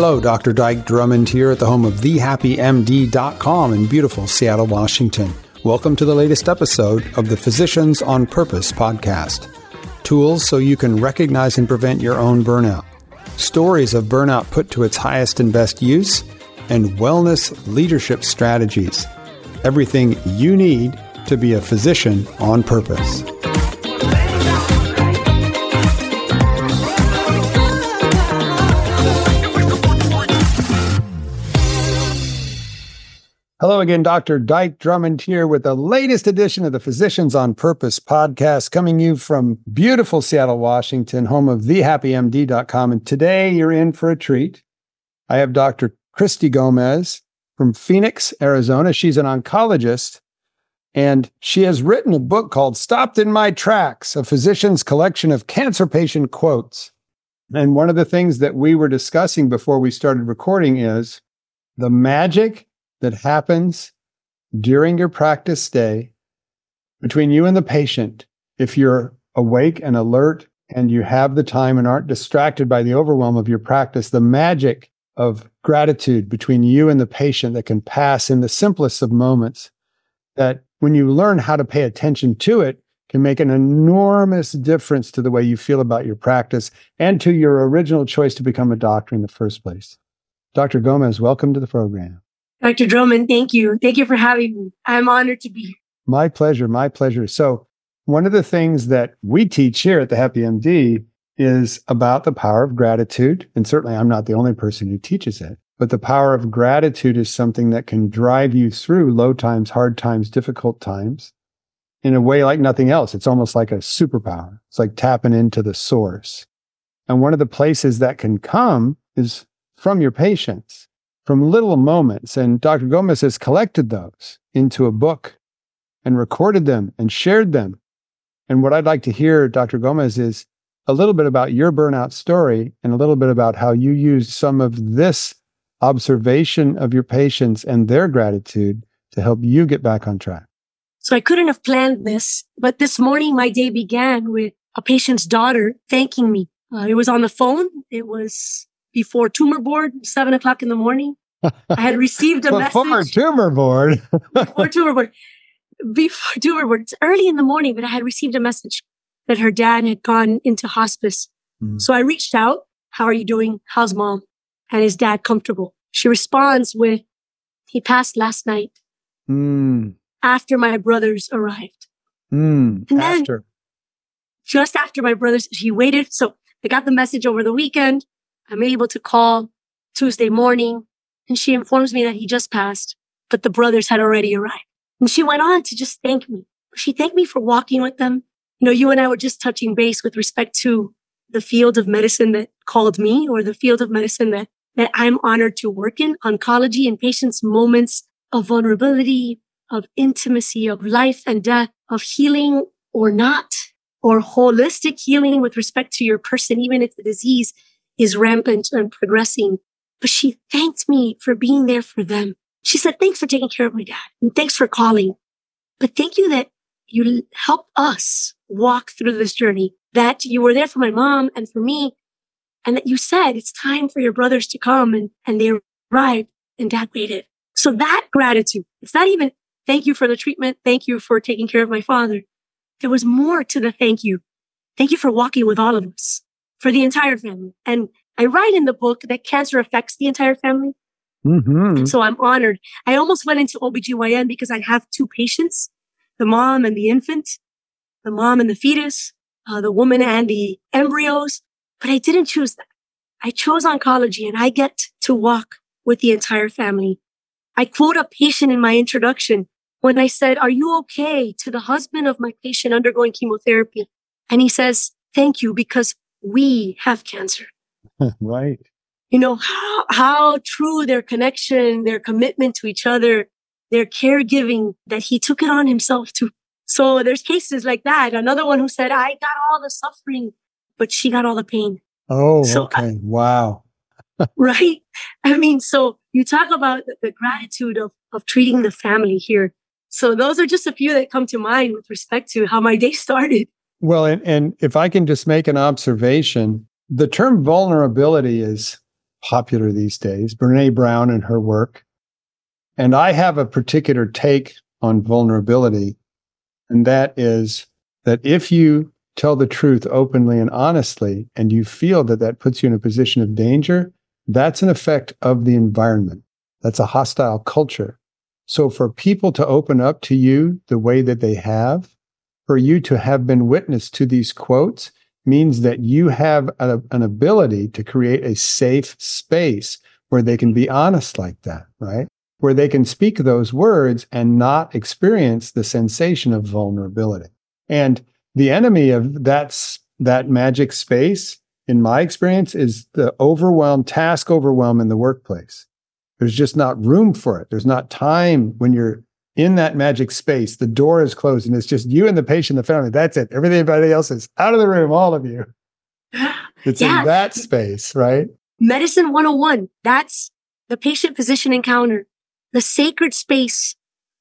Hello, Dr. Dike Drummond here at the home of thehappymd.com in beautiful Seattle, Washington. Welcome to the latest episode of the Physicians on Purpose podcast. Tools so you can recognize and prevent your own burnout. Stories of burnout put to its highest and best use, and wellness leadership strategies. Everything you need to be a physician on purpose. Hello again, Dr. Dike Drummond here with the latest edition of the Physicians on Purpose podcast, coming you from beautiful Seattle, Washington, home of thehappymd.com. And today you're in for a treat. I have Dr. Christy Gomez from Phoenix, Arizona. She's an oncologist and she has written a book called Stopped in My Tracks, a physician's collection of cancer patient quotes. And one of the things that we were discussing before we started recording is the magic that happens during your practice day between you and the patient, if you're awake and alert and you have the time and aren't distracted by the overwhelm of your practice, the magic of gratitude between you and the patient that can pass in the simplest of moments, that when you learn how to pay attention to it, can make an enormous difference to the way you feel about your practice and to your original choice to become a doctor in the first place. Dr. Gomez, welcome to the program. Dr. Drummond, thank you. Thank you for having me. I'm honored to be here. My pleasure. My pleasure. So, one of the things that we teach here at the Happy MD is about the power of gratitude. And certainly, I'm not the only person who teaches it, but the power of gratitude is something that can drive you through low times, hard times, difficult times in a way like nothing else. It's almost like a superpower. It's like tapping into the source. And one of the places that can come is from your patients from little moments. And Dr. Gomez has collected those into a book and recorded them and shared them. And what I'd like to hear, Dr. Gomez, is a little bit about your burnout story and a little bit about how you used some of this observation of your patients and their gratitude to help you get back on track. So I couldn't have planned this, but this morning my day began with a patient's daughter thanking me. Uh, it was on the phone. It was before tumor board, seven o'clock in the morning. I had received a message. before message. tumor board. before tumor board. Before tumor board. It's early in the morning, but I had received a message that her dad had gone into hospice. Mm. So I reached out. How are you doing? How's mom? And is dad comfortable? She responds with, he passed last night mm. after my brothers arrived. Mm. And then after. just after my brothers, she waited. So I got the message over the weekend. I'm able to call Tuesday morning and she informs me that he just passed, but the brothers had already arrived. And she went on to just thank me. She thanked me for walking with them. You know, you and I were just touching base with respect to the field of medicine that called me or the field of medicine that, that I'm honored to work in, oncology and patients' moments of vulnerability, of intimacy, of life and death, of healing or not, or holistic healing with respect to your person, even if the disease is rampant and progressing. But she thanked me for being there for them. She said, thanks for taking care of my dad and thanks for calling. But thank you that you helped us walk through this journey, that you were there for my mom and for me, and that you said it's time for your brothers to come and, and they arrived and dad waited. So that gratitude, it's not even thank you for the treatment. Thank you for taking care of my father. There was more to the thank you. Thank you for walking with all of us for the entire family. And I write in the book that cancer affects the entire family. Mm-hmm. so I'm honored. I almost went into OBGYN because I have two patients, the mom and the infant, the mom and the fetus, uh, the woman and the embryos, but I didn't choose that. I chose oncology and I get to walk with the entire family. I quote a patient in my introduction when I said, are you okay to the husband of my patient undergoing chemotherapy? And he says, thank you because we have cancer. right. You know, how, how true their connection, their commitment to each other, their caregiving that he took it on himself to. So there's cases like that. Another one who said, I got all the suffering, but she got all the pain. Oh, so, okay. wow. right. I mean, so you talk about the, the gratitude of, of treating the family here. So those are just a few that come to mind with respect to how my day started. Well, and, and if I can just make an observation, the term vulnerability is popular these days, Brene Brown and her work. And I have a particular take on vulnerability, and that is that if you tell the truth openly and honestly, and you feel that that puts you in a position of danger, that's an effect of the environment. That's a hostile culture. So for people to open up to you the way that they have, for you to have been witness to these quotes means that you have a, an ability to create a safe space where they can be honest like that, right? Where they can speak those words and not experience the sensation of vulnerability. And the enemy of that's that magic space, in my experience, is the overwhelm, task overwhelm in the workplace. There's just not room for it. There's not time when you're in that magic space. The door is closed and it's just you and the patient, the family. That's it. Everything, Everybody else is out of the room, all of you. It's yeah. in that space, right? Medicine 101. That's the patient physician encounter, the sacred space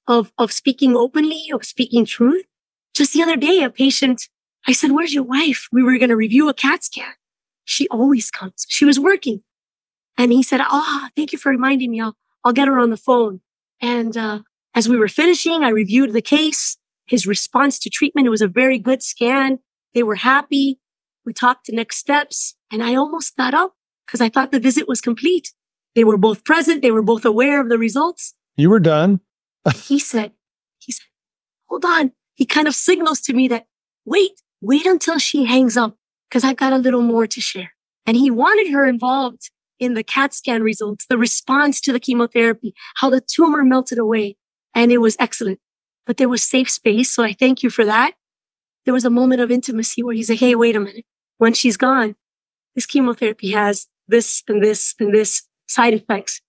of, of speaking openly, of speaking truth. Just the other day, a patient, I said, Where's your wife? We were going to review a CAT scan. She always comes. She was working. And he said, Oh, thank you for reminding me. I'll, I'll get her on the phone. And uh, as we were finishing, I reviewed the case, his response to treatment. It was a very good scan. They were happy. We talked to next steps and I almost got up because I thought the visit was complete. They were both present. They were both aware of the results. You were done. he said, he said, hold on. He kind of signals to me that wait, wait until she hangs up because I've got a little more to share. And he wanted her involved in the CAT scan results, the response to the chemotherapy, how the tumor melted away and it was excellent. But there was safe space. So I thank you for that. There was a moment of intimacy where he said, Hey, wait a minute. When she's gone, this chemotherapy has this and this and this side effects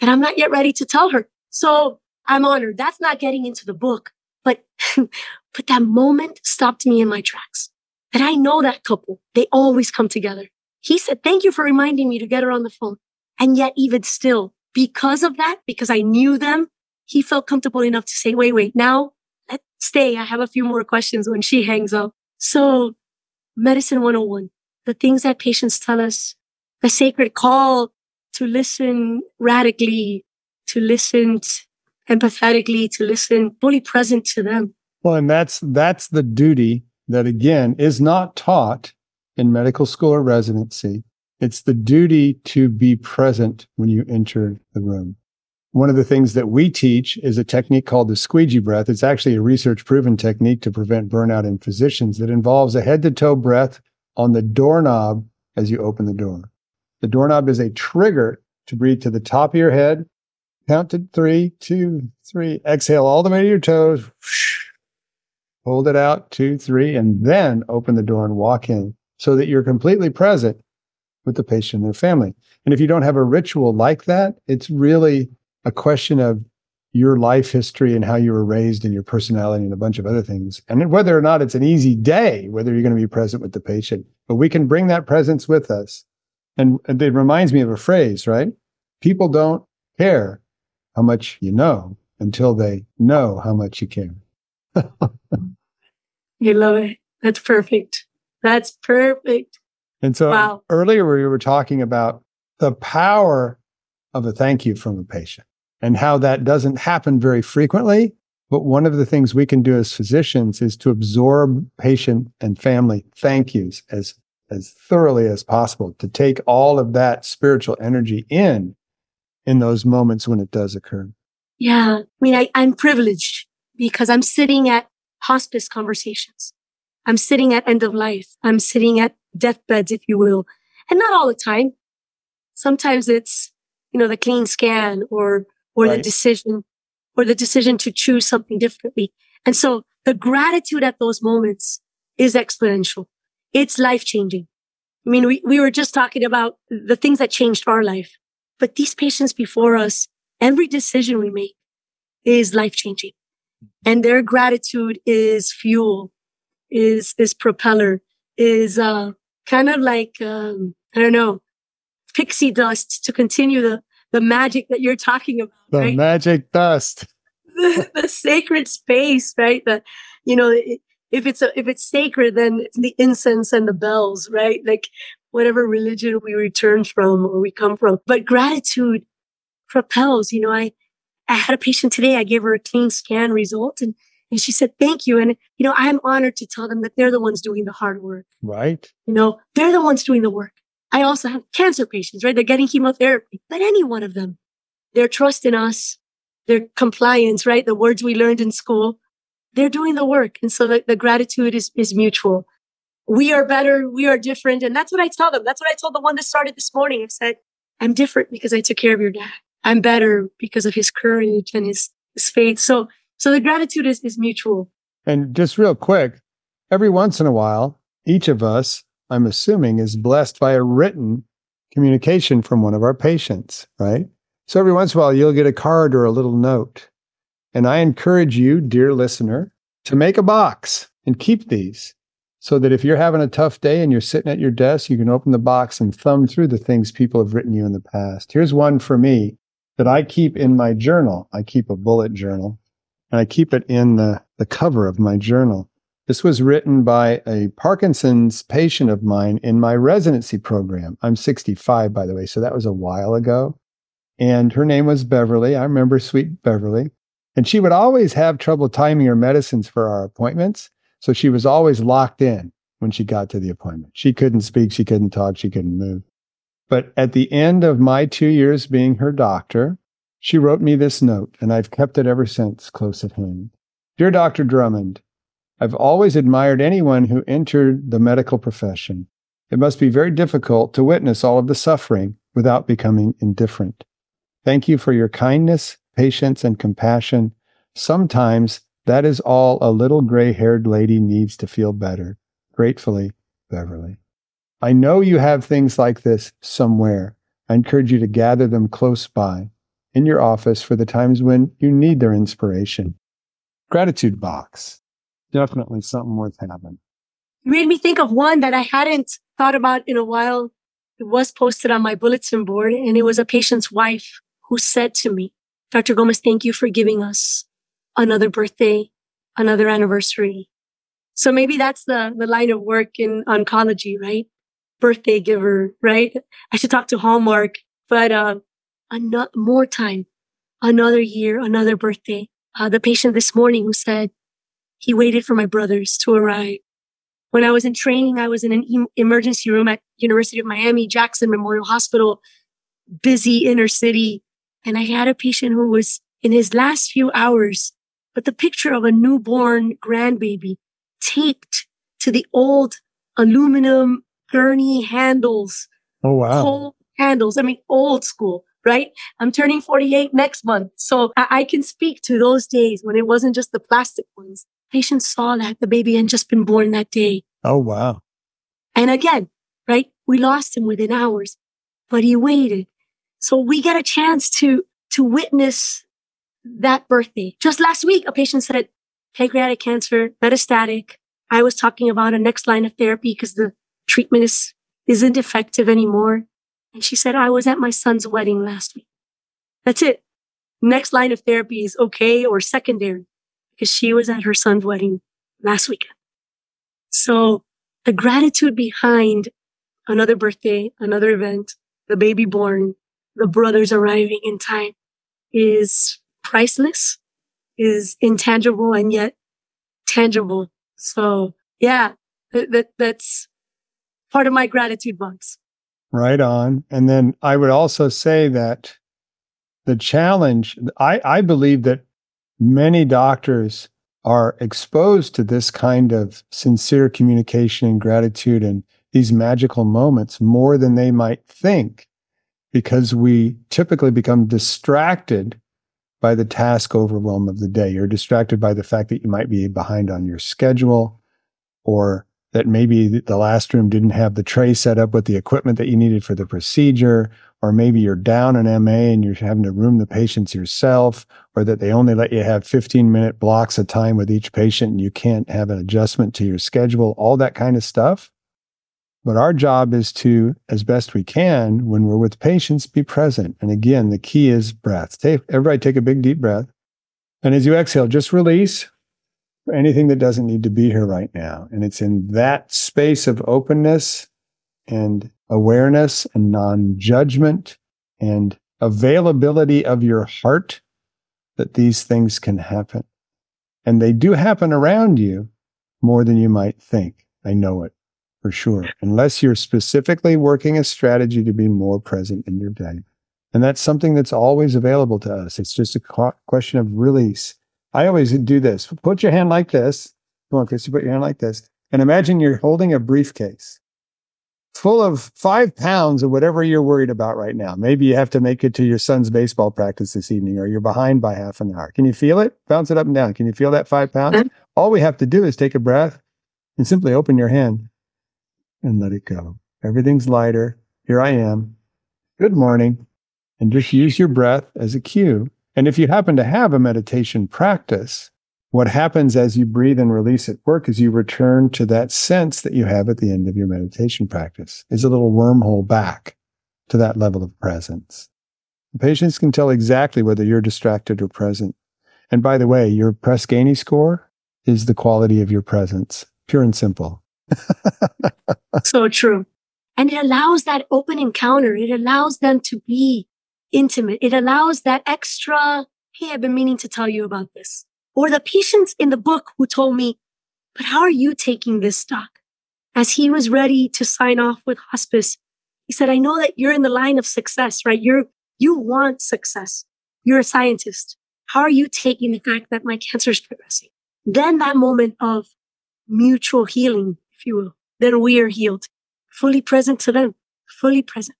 that I'm not yet ready to tell her. So I'm honored. That's not getting into the book, but, but that moment stopped me in my tracks. That I know that couple. They always come together. He said, thank you for reminding me to get her on the phone. And yet even still, because of that, because I knew them, he felt comfortable enough to say, wait, wait, now let's stay. I have a few more questions when she hangs up. So medicine 101, the things that patients tell us, the sacred call to listen radically, to listen empathetically, to listen fully present to them. Well, and that's, that's the duty that again is not taught in medical school or residency. It's the duty to be present when you enter the room. One of the things that we teach is a technique called the squeegee breath. It's actually a research proven technique to prevent burnout in physicians that involves a head to toe breath on the doorknob as you open the door. The doorknob is a trigger to breathe to the top of your head. Count to three, two, three. Exhale all the way to your toes. Hold it out, two, three, and then open the door and walk in so that you're completely present with the patient and their family. And if you don't have a ritual like that, it's really a question of your life history and how you were raised and your personality and a bunch of other things. And whether or not it's an easy day, whether you're going to be present with the patient, but we can bring that presence with us. And it reminds me of a phrase, right? People don't care how much you know until they know how much you care. you love it. That's perfect. That's perfect. And so wow. earlier we were talking about the power of a thank you from a patient and how that doesn't happen very frequently. But one of the things we can do as physicians is to absorb patient and family thank yous as, as thoroughly as possible, to take all of that spiritual energy in, in those moments when it does occur. Yeah. I mean, I, I'm privileged because I'm sitting at hospice conversations. I'm sitting at end of life. I'm sitting at deathbeds, if you will. And not all the time. Sometimes it's, you know, the clean scan or or right. the decision or the decision to choose something differently. And so the gratitude at those moments is exponential. It's life changing. I mean, we, we were just talking about the things that changed our life, but these patients before us, every decision we make is life changing and their gratitude is fuel, is, is propeller, is, uh, kind of like, um, I don't know, pixie dust to continue the, the magic that you're talking about. The right? magic dust. the, the, sacred space, right? The, you know, it, if it's a, if it's sacred, then it's the incense and the bells, right? Like whatever religion we return from or we come from. But gratitude propels, you know, I, I had a patient today. I gave her a clean scan result and, and she said, thank you. And, you know, I'm honored to tell them that they're the ones doing the hard work. Right. You know, they're the ones doing the work. I also have cancer patients, right? They're getting chemotherapy, but any one of them, their trust in us, their compliance, right? The words we learned in school, they're doing the work. And so the, the gratitude is, is mutual. We are better. We are different. And that's what I tell them. That's what I told the one that started this morning. I said, I'm different because I took care of your dad. I'm better because of his courage and his, his faith. So, so the gratitude is, is mutual. And just real quick, every once in a while, each of us, I'm assuming, is blessed by a written communication from one of our patients, right? So every once in a while, you'll get a card or a little note. And I encourage you, dear listener, to make a box and keep these so that if you're having a tough day and you're sitting at your desk, you can open the box and thumb through the things people have written you in the past. Here's one for me that I keep in my journal. I keep a bullet journal and I keep it in the, the cover of my journal. This was written by a Parkinson's patient of mine in my residency program. I'm 65, by the way, so that was a while ago. And her name was Beverly. I remember sweet Beverly. And she would always have trouble timing her medicines for our appointments. So she was always locked in when she got to the appointment. She couldn't speak, she couldn't talk, she couldn't move. But at the end of my two years being her doctor, she wrote me this note, and I've kept it ever since close at hand. Dear Dr. Drummond, I've always admired anyone who entered the medical profession. It must be very difficult to witness all of the suffering without becoming indifferent. Thank you for your kindness, patience, and compassion. Sometimes that is all a little gray haired lady needs to feel better. Gratefully, Beverly. I know you have things like this somewhere. I encourage you to gather them close by in your office for the times when you need their inspiration. Gratitude box. Definitely something worth having. You made me think of one that I hadn't thought about in a while. It was posted on my bulletin board and it was a patient's wife who said to me, Dr. Gomez, thank you for giving us another birthday, another anniversary. So maybe that's the, the line of work in oncology, right? Birthday giver, right? I should talk to Hallmark, but, uh, another, more time, another year, another birthday. Uh, the patient this morning who said he waited for my brothers to arrive. When I was in training, I was in an e- emergency room at University of Miami, Jackson Memorial Hospital, busy inner city. And I had a patient who was in his last few hours but the picture of a newborn grandbaby taped to the old aluminum gurney handles. Oh, wow. Handles. I mean, old school, right? I'm turning 48 next month. So I, I can speak to those days when it wasn't just the plastic ones. Patients saw that the baby had just been born that day. Oh, wow. And again, right? We lost him within hours, but he waited. So we get a chance to, to witness that birthday. Just last week, a patient said pancreatic cancer, metastatic. I was talking about a next line of therapy because the treatment is, isn't effective anymore. And she said, I was at my son's wedding last week. That's it. Next line of therapy is okay or secondary because she was at her son's wedding last weekend. So the gratitude behind another birthday, another event, the baby born, the brothers arriving in time is priceless, is intangible and yet tangible. So yeah, that, that, that's part of my gratitude box. Right on. And then I would also say that the challenge, I, I believe that many doctors are exposed to this kind of sincere communication and gratitude and these magical moments more than they might think because we typically become distracted by the task overwhelm of the day. You're distracted by the fact that you might be behind on your schedule or that maybe the last room didn't have the tray set up with the equipment that you needed for the procedure, or maybe you're down an MA and you're having to room the patients yourself, or that they only let you have 15 minute blocks of time with each patient and you can't have an adjustment to your schedule, all that kind of stuff. But our job is to, as best we can, when we're with patients, be present. And again, the key is breath. Take, everybody take a big deep breath. And as you exhale, just release anything that doesn't need to be here right now. And it's in that space of openness and awareness and non judgment and availability of your heart that these things can happen. And they do happen around you more than you might think. I know it for sure, unless you're specifically working a strategy to be more present in your day. And that's something that's always available to us. It's just a question of release. I always do this. Put your hand like this. Come on, Christy, put your hand like this. And imagine you're holding a briefcase full of five pounds of whatever you're worried about right now. Maybe you have to make it to your son's baseball practice this evening, or you're behind by half an hour. Can you feel it? Bounce it up and down. Can you feel that five pounds? Mm-hmm. All we have to do is take a breath and simply open your hand and let it go. Everything's lighter. Here I am. Good morning. And just use your breath as a cue. And if you happen to have a meditation practice, what happens as you breathe and release at work is you return to that sense that you have at the end of your meditation practice. Is a little wormhole back to that level of presence. The patients can tell exactly whether you're distracted or present. And by the way, your Press Ganey score is the quality of your presence, pure and simple. so true. And it allows that open encounter. It allows them to be intimate. It allows that extra, hey, I've been meaning to tell you about this. Or the patients in the book who told me, but how are you taking this stock? As he was ready to sign off with hospice, he said, I know that you're in the line of success, right? You're, you want success. You're a scientist. How are you taking the fact that my cancer is progressing? Then that moment of mutual healing, if you will, then we are healed, fully present to them, fully present.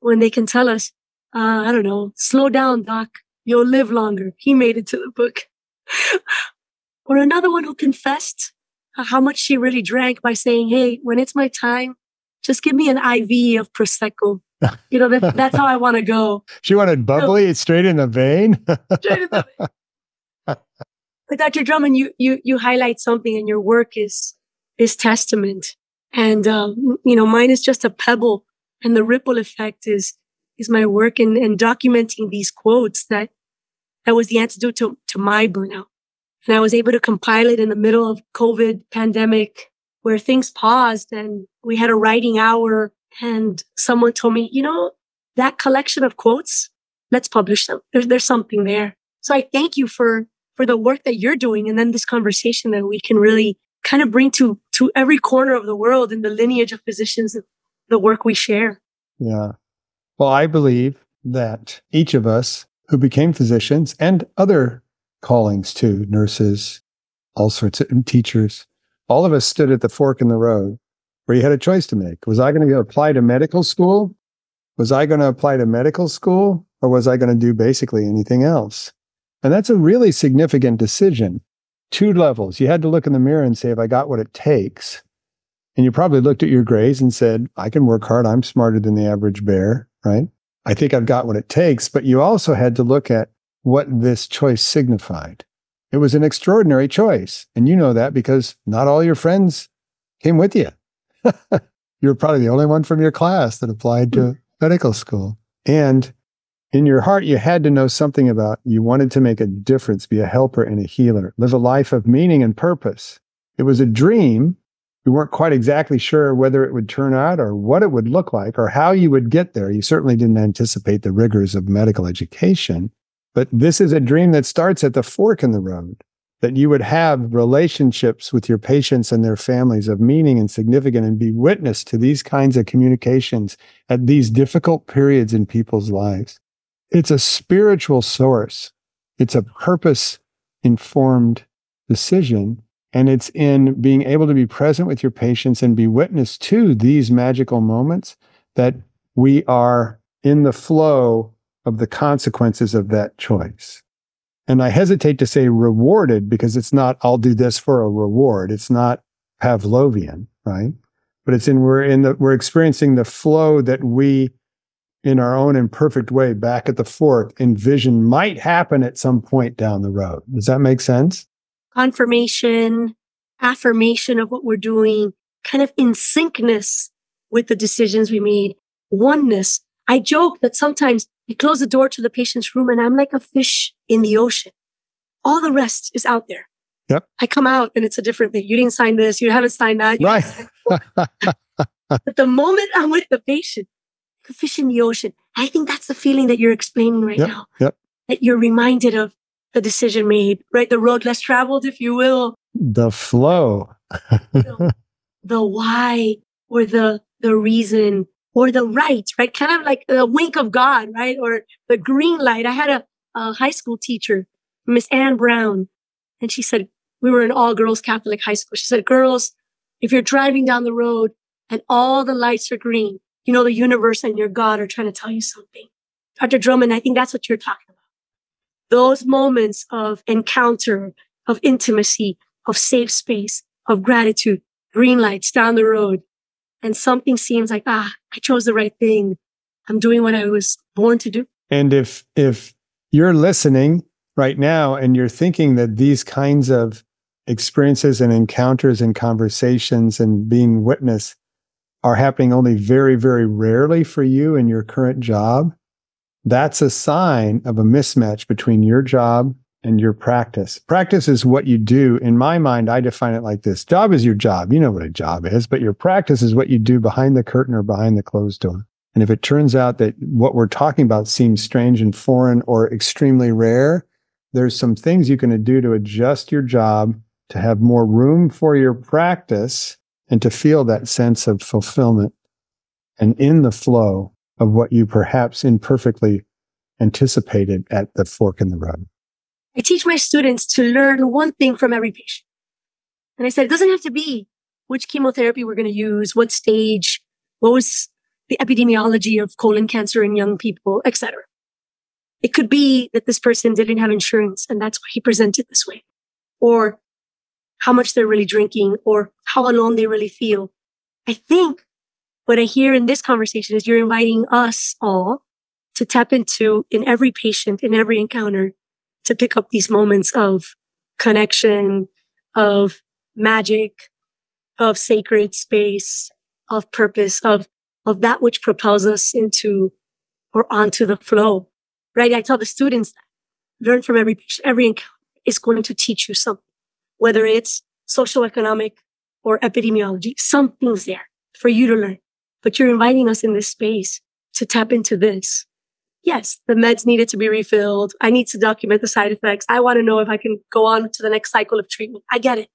When they can tell us, uh, I don't know, slow down, doc. You'll live longer. He made it to the book. Or another one who confessed how much she really drank by saying, Hey, when it's my time, just give me an IV of Prosecco. You know, that, that's how I want to go. She wanted bubbly so, straight in the vein. straight in the vein. But Dr. Drummond, you, you, you highlight something and your work is, is testament. And, um, you know, mine is just a pebble and the ripple effect is, is my work in, in documenting these quotes that that was the antidote to, to my burnout. And I was able to compile it in the middle of COVID pandemic where things paused and we had a writing hour and someone told me, you know, that collection of quotes, let's publish them. There's, there's something there. So I thank you for, for the work that you're doing and then this conversation that we can really kind of bring to, to every corner of the world in the lineage of physicians, the work we share. Yeah. Well, I believe that each of us who became physicians and other callings too, nurses, all sorts of teachers. All of us stood at the fork in the road where you had a choice to make. Was I going to apply to medical school? Was I going to apply to medical school or was I going to do basically anything else? And that's a really significant decision. Two levels. You had to look in the mirror and say, if I got what it takes, and you probably looked at your grades and said, I can work hard. I'm smarter than the average bear, right? I think I've got what it takes. But you also had to look at what this choice signified. It was an extraordinary choice. And you know that because not all your friends came with you. you were probably the only one from your class that applied to mm. medical school. And in your heart, you had to know something about you wanted to make a difference, be a helper and a healer, live a life of meaning and purpose. It was a dream, we weren't quite exactly sure whether it would turn out or what it would look like or how you would get there. You certainly didn't anticipate the rigors of medical education. But this is a dream that starts at the fork in the road that you would have relationships with your patients and their families of meaning and significant and be witness to these kinds of communications at these difficult periods in people's lives. It's a spiritual source. It's a purpose informed decision and it's in being able to be present with your patients and be witness to these magical moments that we are in the flow of the consequences of that choice. And I hesitate to say rewarded because it's not, I'll do this for a reward. It's not Pavlovian, right? But it's in, we're in the, we're experiencing the flow that we, in our own imperfect way, back at the fork, envision might happen at some point down the road. Does that make sense? Confirmation, affirmation of what we're doing, kind of in syncness with the decisions we made, oneness. I joke that sometimes we close the door to the patient's room and I'm like a fish in the ocean. All the rest is out there. Yep. I come out and it's a different thing. You didn't sign this. You haven't signed that. right. but the moment I'm with the patient, like a fish in the ocean, I think that's the feeling that you're explaining right Yep, now. yep. That you're reminded of the decision made, right? The road less traveled, if you will, The flow. the why or the the reason or the right, right? Kind of like the wink of God, right? Or the green light. I had a, a high school teacher, Miss Ann Brown, and she said, we were in all girls Catholic high school. She said, girls, if you're driving down the road and all the lights are green, you know, the universe and your God are trying to tell you something. Dr. Drummond, I think that's what you're talking about. Those moments of encounter, of intimacy, of safe space, of gratitude, green lights down the road. And something seems like, ah, I chose the right thing. I'm doing what I was born to do. And if if you're listening right now and you're thinking that these kinds of experiences and encounters and conversations and being witness are happening only very, very rarely for you in your current job, that's a sign of a mismatch between your job and your practice. Practice is what you do. In my mind, I define it like this job is your job. You know what a job is, but your practice is what you do behind the curtain or behind the closed door. And if it turns out that what we're talking about seems strange and foreign or extremely rare, there's some things you can do to adjust your job to have more room for your practice and to feel that sense of fulfillment and in the flow of what you perhaps imperfectly anticipated at the fork in the road. I teach my students to learn one thing from every patient. And I said, it doesn't have to be which chemotherapy we're going to use, what stage, what was the epidemiology of colon cancer in young people, etc. It could be that this person didn't have insurance and that's why he presented this way, or how much they're really drinking, or how alone they really feel. I think what I hear in this conversation is you're inviting us all to tap into in every patient, in every encounter, to pick up these moments of connection, of magic, of sacred space, of purpose, of, of that which propels us into or onto the flow. Right? I tell the students learn from every patient, every encounter is going to teach you something, whether it's social economic or epidemiology, something's there for you to learn. But you're inviting us in this space to tap into this yes, the meds needed to be refilled. I need to document the side effects. I want to know if I can go on to the next cycle of treatment. I get it.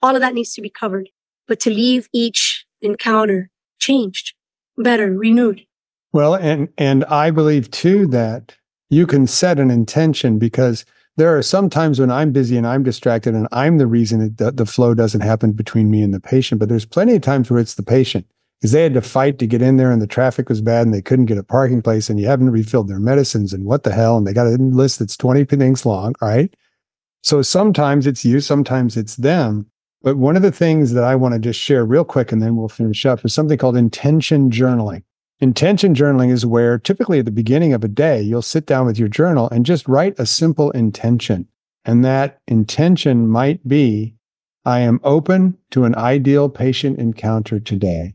All of that needs to be covered. But to leave each encounter changed, better, renewed. Well, and and I believe too that you can set an intention because there are some times when I'm busy and I'm distracted and I'm the reason that the flow doesn't happen between me and the patient. But there's plenty of times where it's the patient because they had to fight to get in there and the traffic was bad and they couldn't get a parking place and you haven't refilled their medicines and what the hell and they got a list that's 20 things long right? So sometimes it's you sometimes it's them. But one of the things that i want to just share real quick and then we'll finish up is something called intention journaling. Intention journaling is where typically at the beginning of a day you'll sit down with your journal and just write a simple intention. And that intention might be i am open to an ideal patient encounter today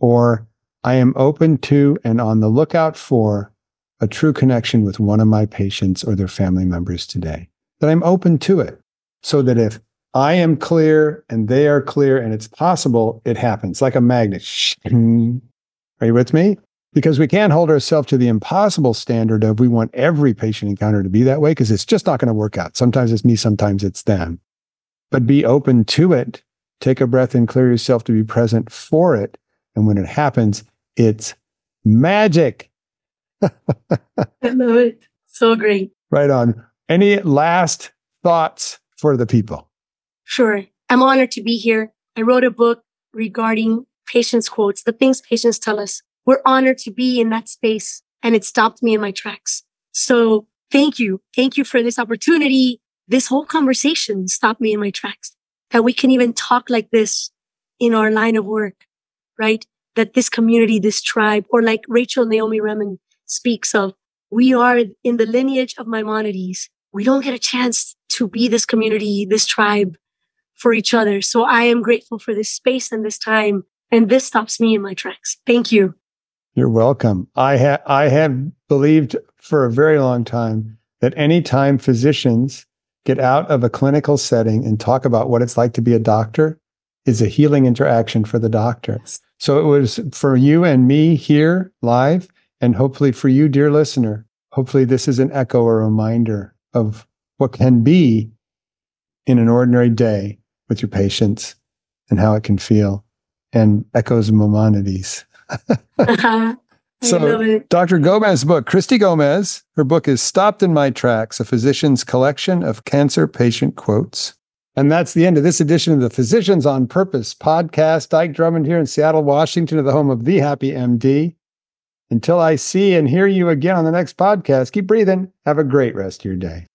or I am open to and on the lookout for a true connection with one of my patients or their family members today. That I'm open to it so that if I am clear and they are clear and it's possible, it happens like a magnet. Are you with me? Because we can't hold ourselves to the impossible standard of we want every patient encounter to be that way because it's just not going to work out. Sometimes it's me, sometimes it's them. But be open to it. Take a breath and clear yourself to be present for it and when it happens, it's magic. I love it. So great. Right on. Any last thoughts for the people? Sure. I'm honored to be here. I wrote a book regarding patients' quotes, the things patients tell us. We're honored to be in that space and it stopped me in my tracks. So thank you. Thank you for this opportunity. This whole conversation stopped me in my tracks that we can even talk like this in our line of work right? That this community, this tribe, or like Rachel Naomi Remen speaks of, we are in the lineage of Maimonides. We don't get a chance to be this community, this tribe for each other. So I am grateful for this space and this time. And this stops me in my tracks. Thank you. You're welcome. I have I have believed for a very long time that anytime physicians get out of a clinical setting and talk about what it's like to be a doctor is a healing interaction for the doctor. So it was for you and me here live, and hopefully for you, dear listener. Hopefully, this is an echo or reminder of what can be in an ordinary day with your patients and how it can feel, and echoes of Maimonides. I So- Dr. Gomez's book, Christy Gomez, her book is Stopped in My Tracks, a physician's collection of cancer patient quotes. And that's the end of this edition of the Physicians on Purpose podcast. Dike Drummond here in Seattle, Washington, the home of The Happy MD. Until I see and hear you again on the next podcast, keep breathing. Have a great rest of your day.